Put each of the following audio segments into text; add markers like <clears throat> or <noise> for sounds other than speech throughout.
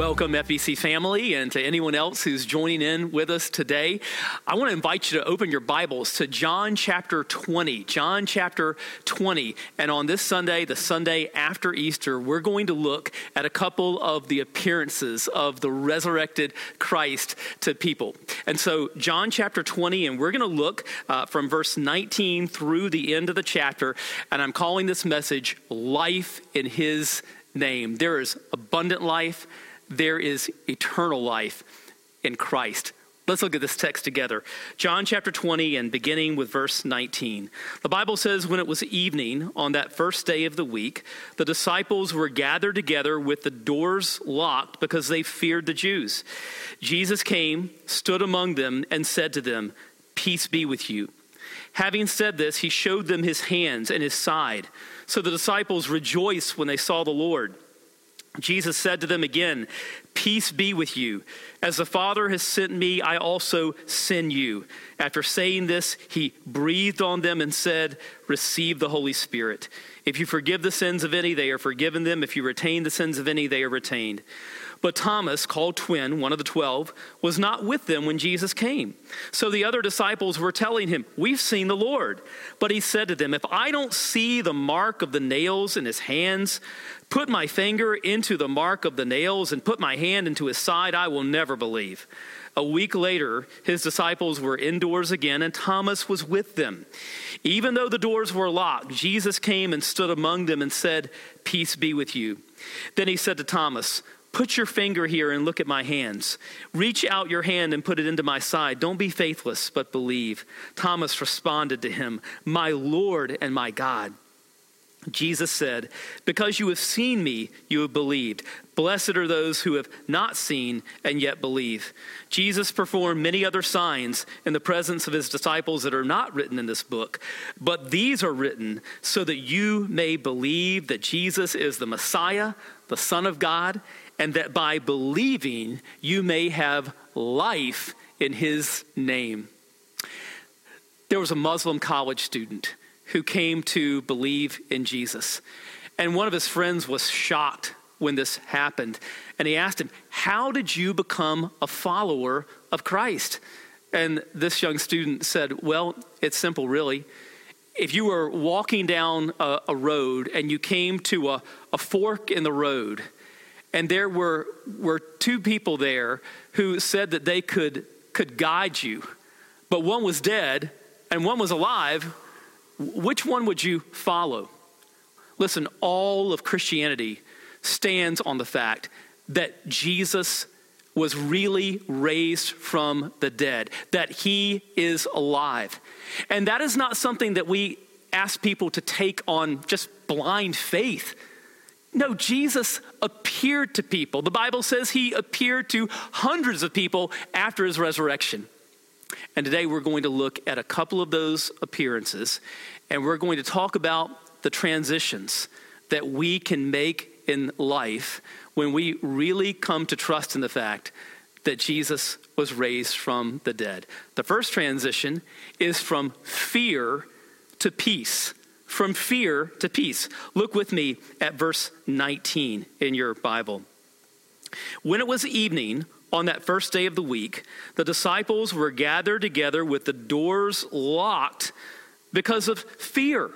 welcome, FBC family, and to anyone else who's joining in with us today. I want to invite you to open your Bibles to John chapter 20. John chapter 20. And on this Sunday, the Sunday after Easter, we're going to look at a couple of the appearances of the resurrected Christ to people. And so, John chapter 20, and we're going to look uh, from verse 19 through the end of the chapter. And I'm calling this message Life in His Name. There is abundant life there is eternal life in Christ. Let's look at this text together. John chapter 20 and beginning with verse 19. The Bible says, When it was evening on that first day of the week, the disciples were gathered together with the doors locked because they feared the Jews. Jesus came, stood among them, and said to them, Peace be with you. Having said this, he showed them his hands and his side. So the disciples rejoiced when they saw the Lord. Jesus said to them again, Peace be with you. As the Father has sent me, I also send you. After saying this, he breathed on them and said, Receive the Holy Spirit. If you forgive the sins of any, they are forgiven them. If you retain the sins of any, they are retained. But Thomas, called twin, one of the twelve, was not with them when Jesus came. So the other disciples were telling him, We've seen the Lord. But he said to them, If I don't see the mark of the nails in his hands, put my finger into the mark of the nails, and put my hand into his side, I will never believe. A week later, his disciples were indoors again, and Thomas was with them. Even though the doors were locked, Jesus came and stood among them and said, Peace be with you. Then he said to Thomas, Put your finger here and look at my hands. Reach out your hand and put it into my side. Don't be faithless, but believe. Thomas responded to him, My Lord and my God. Jesus said, Because you have seen me, you have believed. Blessed are those who have not seen and yet believe. Jesus performed many other signs in the presence of his disciples that are not written in this book, but these are written so that you may believe that Jesus is the Messiah, the Son of God and that by believing you may have life in his name. There was a Muslim college student who came to believe in Jesus. And one of his friends was shocked when this happened. And he asked him, How did you become a follower of Christ? And this young student said, Well, it's simple, really. If you were walking down a, a road and you came to a, a fork in the road, and there were, were two people there who said that they could, could guide you, but one was dead and one was alive. Which one would you follow? Listen, all of Christianity stands on the fact that Jesus was really raised from the dead, that he is alive. And that is not something that we ask people to take on just blind faith. No, Jesus appeared to people. The Bible says he appeared to hundreds of people after his resurrection. And today we're going to look at a couple of those appearances, and we're going to talk about the transitions that we can make in life when we really come to trust in the fact that Jesus was raised from the dead. The first transition is from fear to peace from fear to peace. Look with me at verse 19 in your Bible. When it was evening on that first day of the week, the disciples were gathered together with the doors locked because of fear.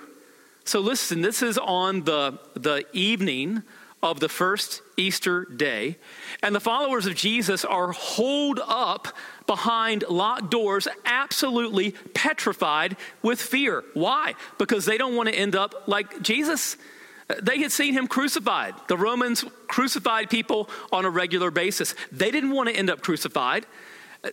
So listen, this is on the, the evening of the first Easter day, and the followers of Jesus are holed up behind locked doors, absolutely petrified with fear. Why? Because they don't want to end up like Jesus. They had seen him crucified. The Romans crucified people on a regular basis. They didn't want to end up crucified.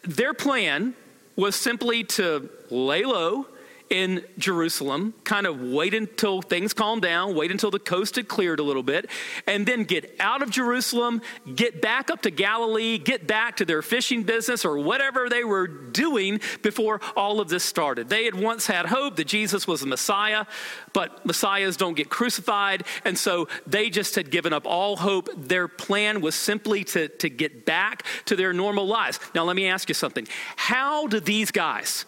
Their plan was simply to lay low in Jerusalem, kind of wait until things calm down, wait until the coast had cleared a little bit, and then get out of Jerusalem, get back up to Galilee, get back to their fishing business or whatever they were doing before all of this started. They had once had hope that Jesus was the Messiah, but Messiahs don't get crucified, and so they just had given up all hope. Their plan was simply to, to get back to their normal lives. Now, let me ask you something. How do these guys,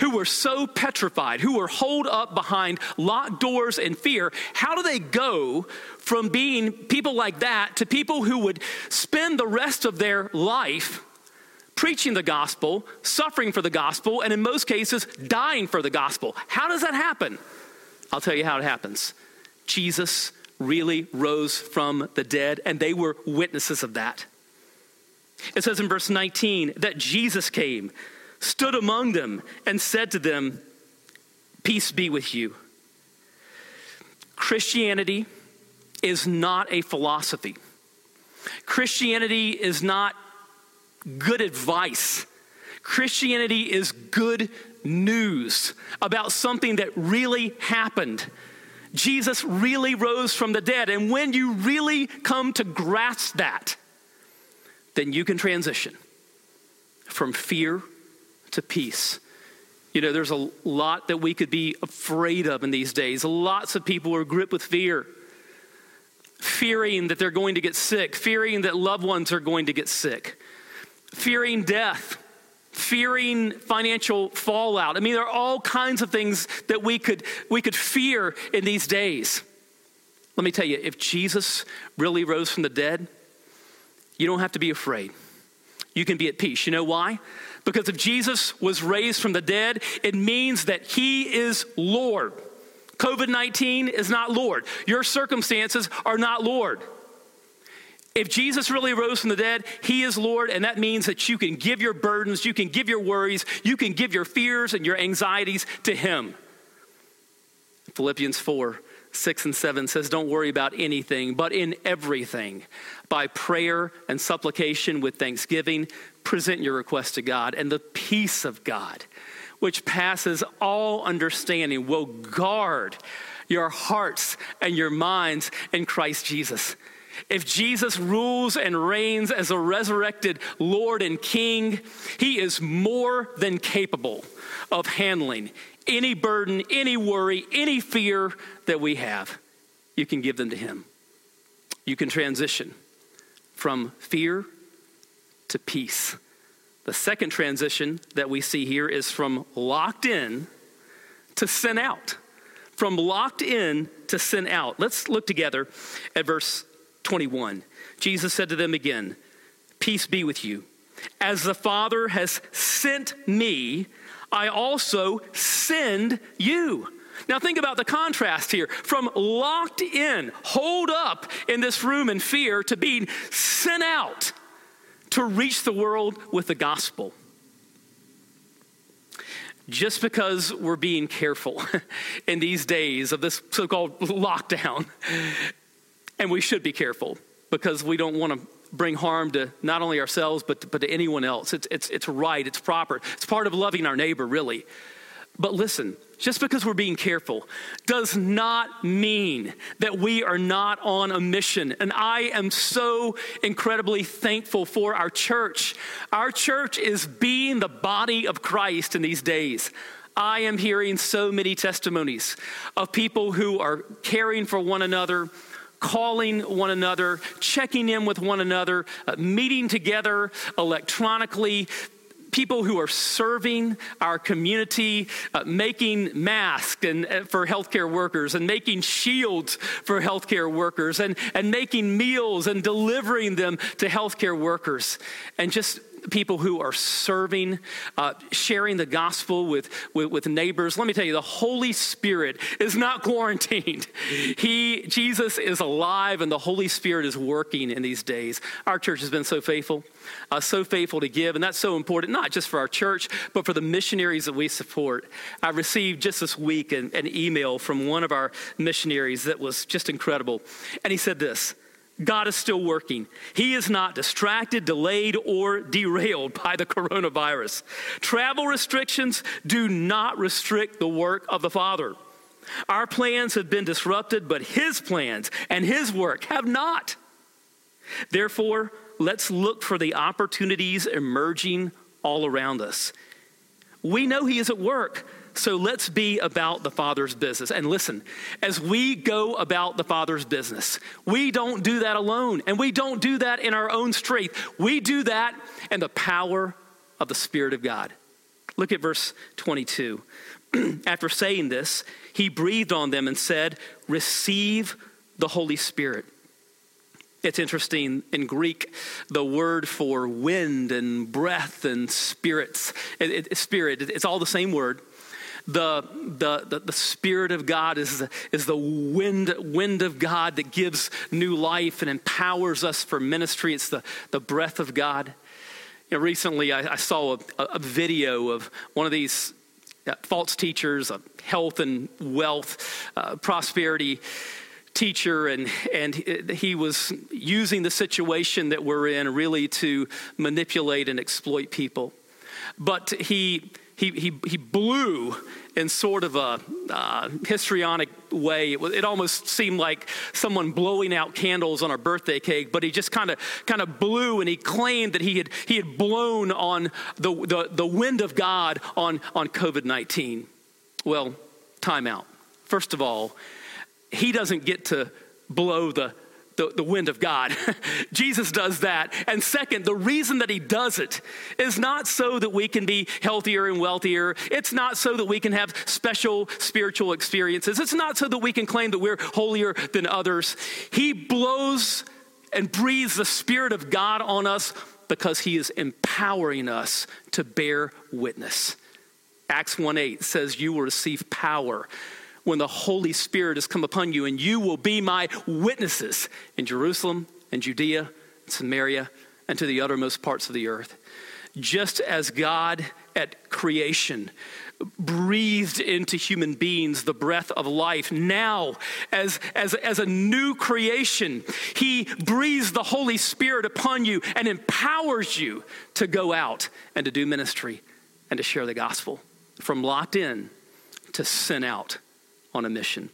who were so petrified, who were holed up behind locked doors in fear, how do they go from being people like that to people who would spend the rest of their life preaching the gospel, suffering for the gospel, and in most cases, dying for the gospel? How does that happen? I'll tell you how it happens. Jesus really rose from the dead, and they were witnesses of that. It says in verse 19 that Jesus came stood among them and said to them, Peace be with you. Christianity is not a philosophy. Christianity is not good advice. Christianity is good news about something that really happened. Jesus really rose from the dead. And when you really come to grasp that, then you can transition from fear to peace. You know, there's a lot that we could be afraid of in these days. Lots of people are gripped with fear, fearing that they're going to get sick, fearing that loved ones are going to get sick, fearing death, fearing financial fallout. I mean, there are all kinds of things that we could, we could fear in these days. Let me tell you, if Jesus really rose from the dead, you don't have to be afraid. You can be at peace. You know why? Because if Jesus was raised from the dead, it means that he is Lord. COVID 19 is not Lord. Your circumstances are not Lord. If Jesus really rose from the dead, he is Lord, and that means that you can give your burdens, you can give your worries, you can give your fears and your anxieties to him. Philippians 4 6 and 7 says, Don't worry about anything, but in everything, by prayer and supplication with thanksgiving, present your request to God, and the peace of God, which passes all understanding, will guard your hearts and your minds in Christ Jesus. If Jesus rules and reigns as a resurrected Lord and King, he is more than capable of handling any burden, any worry, any fear that we have. You can give them to him. You can transition from fear to peace. The second transition that we see here is from locked in to sent out. From locked in to sent out. Let's look together at verse 21. Jesus said to them again, Peace be with you. As the Father has sent me, I also send you. Now, think about the contrast here from locked in, holed up in this room in fear, to being sent out to reach the world with the gospel. Just because we're being careful <laughs> in these days of this so called lockdown, and we should be careful because we don't want to bring harm to not only ourselves but to, but to anyone else. It's, it's, it's right, it's proper, it's part of loving our neighbor, really. But listen, just because we're being careful does not mean that we are not on a mission. And I am so incredibly thankful for our church. Our church is being the body of Christ in these days. I am hearing so many testimonies of people who are caring for one another calling one another, checking in with one another, uh, meeting together electronically, people who are serving our community, uh, making masks and, uh, for healthcare workers, and making shields for healthcare workers, and, and making meals and delivering them to healthcare workers, and just people who are serving, uh, sharing the gospel with, with, with, neighbors. Let me tell you, the Holy Spirit is not <laughs> quarantined. He, Jesus is alive and the Holy Spirit is working in these days. Our church has been so faithful, uh, so faithful to give, and that's so important, not just for our church, but for the missionaries that we support. I received just this week an, an email from one of our missionaries that was just incredible. And he said this God is still working. He is not distracted, delayed, or derailed by the coronavirus. Travel restrictions do not restrict the work of the Father. Our plans have been disrupted, but His plans and His work have not. Therefore, let's look for the opportunities emerging all around us. We know He is at work, so let's be about the Father's business. And listen, as we go about the Father's business, we don't do that alone, and we don't do that in our own strength. We do that in the power of the Spirit of God. Look at verse 22. <clears throat> After saying this, he breathed on them and said, Receive the Holy Spirit. It's interesting in Greek, the word for wind and breath and spirits, it, it, spirit, it's all the same word. The, the, the, the, Spirit of God is the, is the wind, wind of God that gives new life and empowers us for ministry. It's the, the breath of God. You know, recently, I, I saw a, a, video of one of these uh, false teachers, a health and wealth, uh, prosperity teacher, and, and he was using the situation that we're in really to manipulate and exploit people. But he, he, he, he blew in sort of a uh, histrionic way. It, was, it almost seemed like someone blowing out candles on a birthday cake, but he just kind of kind of blew and he claimed that he had, he had blown on the, the, the wind of God on, on COVID 19. Well, time out. First of all, he doesn't get to blow the the, the wind of God. <laughs> Jesus does that. And second, the reason that he does it is not so that we can be healthier and wealthier. It's not so that we can have special spiritual experiences. It's not so that we can claim that we're holier than others. He blows and breathes the Spirit of God on us because he is empowering us to bear witness. Acts 1 8 says, You will receive power when the Holy Spirit has come upon you, and you will be my witnesses in Jerusalem and Judea and Samaria and to the uttermost parts of the earth. Just as God at creation breathed into human beings the breath of life. Now, as, as, as a new creation, He breathes the Holy Spirit upon you and empowers you to go out and to do ministry and to share the gospel. From locked in to sent out on a mission.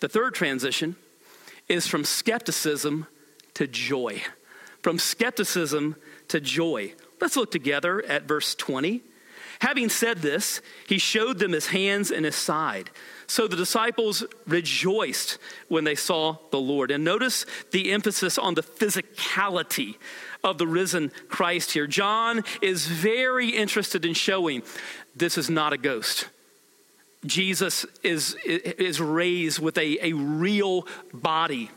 The third transition is from skepticism to joy. From skepticism to joy. Let's look together at verse 20. Having said this, he showed them his hands and his side. So the disciples rejoiced when they saw the Lord. And notice the emphasis on the physicality of the risen Christ here. John is very interested in showing this is not a ghost. Jesus is, is raised with a, a real body.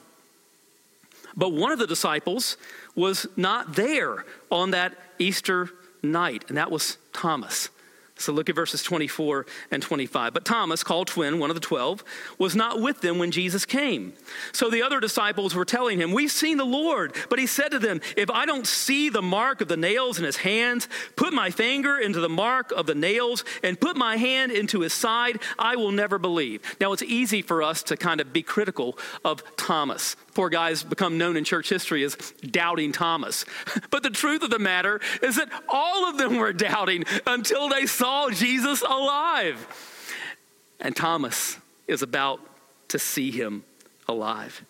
But one of the disciples was not there on that Easter night, and that was Thomas. So look at verses 24 and 25. But Thomas, called twin, one of the twelve, was not with them when Jesus came. So the other disciples were telling him, We've seen the Lord. But he said to them, If I don't see the mark of the nails in his hands, put my finger into the mark of the nails, and put my hand into his side, I will never believe. Now it's easy for us to kind of be critical of Thomas. Poor guy's become known in church history as doubting Thomas. <laughs> But the truth of the matter is that all of them were doubting until they saw Jesus alive. And Thomas is about to see him alive.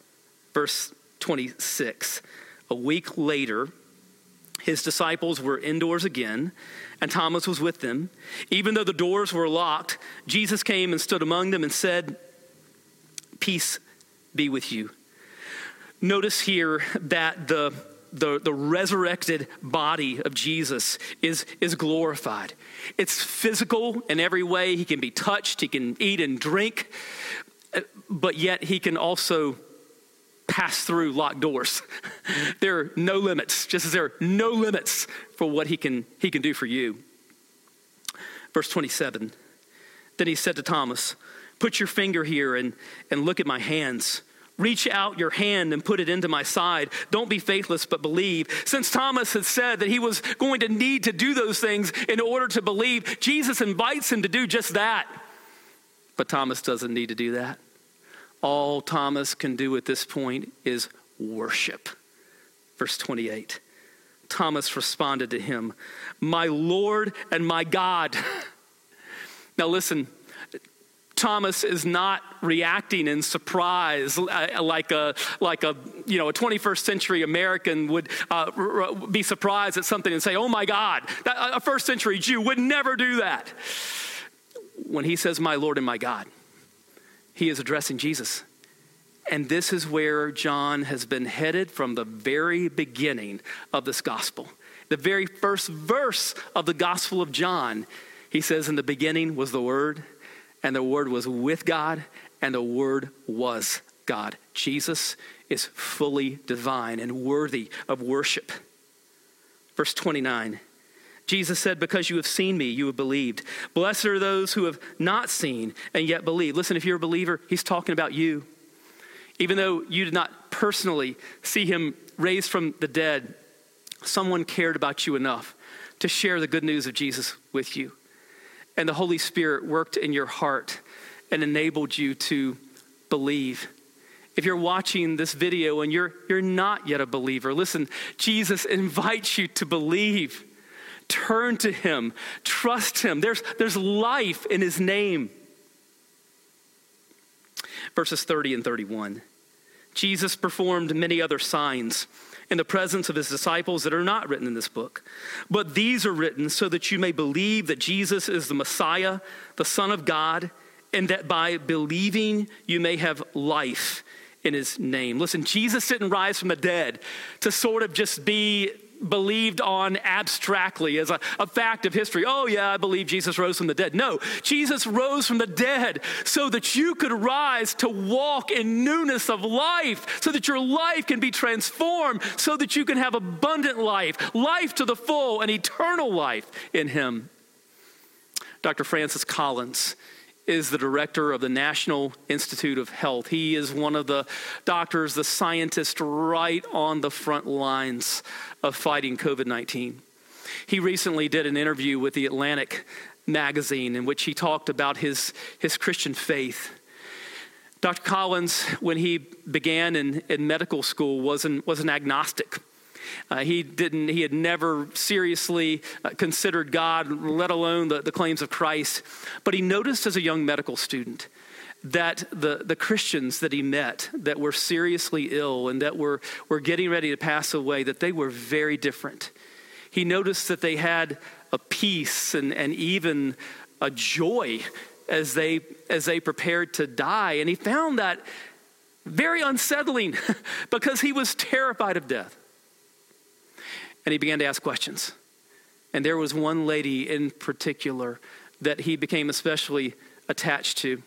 Verse 26 A week later, his disciples were indoors again, and Thomas was with them. Even though the doors were locked, Jesus came and stood among them and said, Peace be with you. Notice here that the the, the resurrected body of Jesus is, is glorified. It's physical in every way. He can be touched, he can eat and drink, but yet he can also pass through locked doors. <laughs> there are no limits, just as there are no limits for what he can, he can do for you. Verse 27 Then he said to Thomas, Put your finger here and, and look at my hands Reach out your hand and put it into my side. Don't be faithless, but believe. Since Thomas had said that he was going to need to do those things in order to believe, Jesus invites him to do just that. But Thomas doesn't need to do that. All Thomas can do at this point is worship. Verse 28. Thomas responded to him, My Lord and my God. <laughs> Now, listen, Thomas is not reacting in surprise uh, like a, like a, you know, a 21st century American would uh, be surprised at something and say, oh my God, a first century Jew would never do that. When he says, my Lord and my God, he is addressing Jesus. And this is where John has been headed from the very beginning of this gospel. The very first verse of the Gospel of John, he says, In the beginning was the Word, and the Word was with God, and the Word was God. Jesus is fully divine and worthy of worship. Verse 29 Jesus said, Because you have seen me, you have believed. Blessed are those who have not seen and yet believe. Listen, if you're a believer, he's talking about you. Even though you did not personally see him raised from the dead, someone cared about you enough to share the good news of Jesus with you. And the Holy Spirit worked in your heart and enabled you to believe. If you're watching this video and you're, you're not yet a believer, listen, Jesus invites you to believe. Turn to him, trust him. There's, there's life in his name verses 30 and 31. Jesus performed many other signs in the presence of his disciples that are not written in this book. But these are written so that you may believe that Jesus is the Messiah, the Son of God, and that by believing you may have life in his name. Listen, Jesus didn't rise from the dead to sort of just be believed on abstractly as a, a, fact of history. Oh, yeah, I believe Jesus rose from the dead. No, Jesus rose from the dead so that you could rise to walk in newness of life, so that your life can be transformed, so that you can have abundant life, life to the full, and eternal life in Him. Dr. Francis Collins is the director of the National Institute of Health. He is one of the doctors, the scientists right on the front lines of fighting COVID 19. He recently did an interview with the Atlantic magazine in which he talked about his, his Christian faith. Dr. Collins, when he began in, in medical school, was an, was an agnostic. Uh, he didn't. He had never seriously uh, considered God, let alone the, the claims of Christ. But he noticed as a young medical student that the, the Christians that he met that were seriously ill and that were, were getting ready to pass away, that they were very different. He noticed that they had a peace and, and even a joy as they, as they prepared to die. And he found that very unsettling <laughs> because he was terrified of death. And he began to ask questions. And there was one lady in particular that he became especially attached to.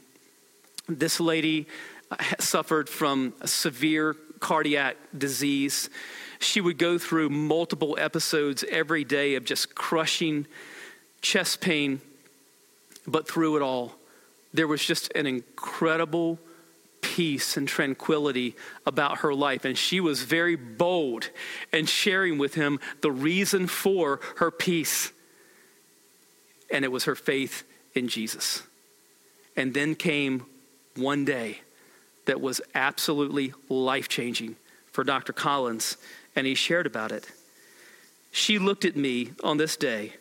This lady uh, suffered from severe cardiac disease. She would go through multiple episodes every day of just crushing chest pain, but through it all, there was just an incredible peace and tranquility about her life. And she was very bold in sharing with him the reason for her peace. And it was her faith in Jesus. And then came one day that was absolutely life changing for Dr. Collins, and he shared about it. She looked at me on this day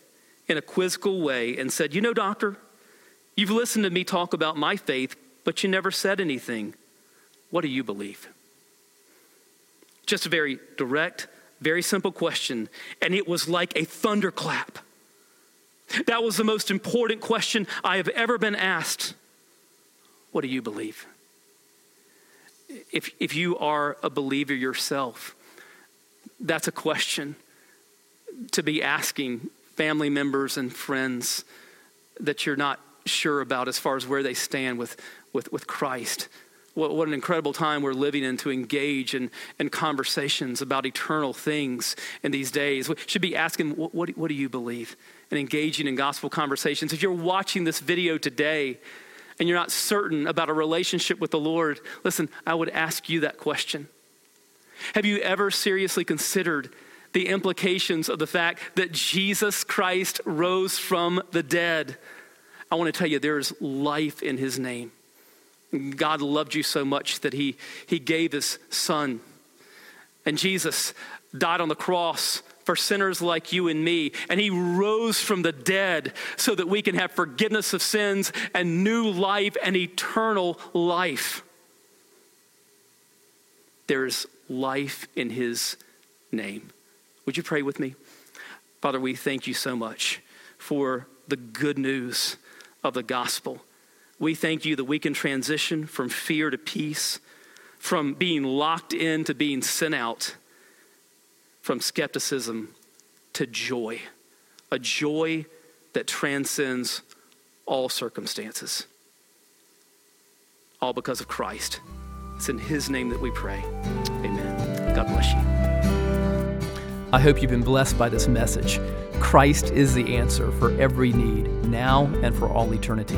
in a quizzical way and said, You know, doctor, you've listened to me talk about my faith, but you never said anything. What do you believe? Just a very direct, very simple question, and it was like a thunderclap. That was the most important question I have ever been asked. What do you believe? If, if you are a believer yourself, that's a question to be asking family members and friends that you're not sure about as far as where they stand with, with, with Christ. What, what an incredible time we're living in to engage in, in conversations about eternal things in these days. We should be asking, what, what, what do you believe? And engaging in gospel conversations. If you're watching this video today, and you're not certain about a relationship with the Lord, listen, I would ask you that question. Have you ever seriously considered the implications of the fact that Jesus Christ rose from the dead? I want to tell you, there is life in his name. God loved you so much that he, he gave his son And Jesus died on the cross for sinners like you and me. And he rose from the dead so that we can have forgiveness of sins and new life and eternal life. There's life in his name. Would you pray with me? Father, we thank you so much for the good news of the gospel. We thank you that we can transition from fear to peace, from being locked in to being sent out, from skepticism to joy, a joy that transcends all circumstances. All because of Christ. It's in His name that we pray. Amen. God bless you. I hope you've been blessed by this message. Christ is the answer for every need, now and for all eternity.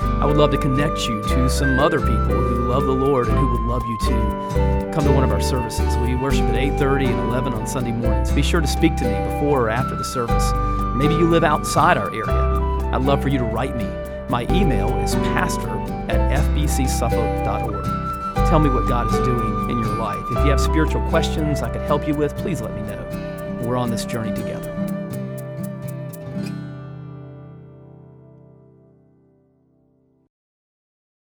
I would love to connect you to some other people who love the Lord and who would love you to Come to one of our services. We worship at 8:30 and 11 on Sunday mornings. Be sure to speak to me before or after the service. Maybe you live outside our area. I'd love for you to write me. My email is pastor at fbcsuffolk.org. Tell me what God is doing in your life. If you have spiritual questions I could help you with, please let me know. We're on this journey together.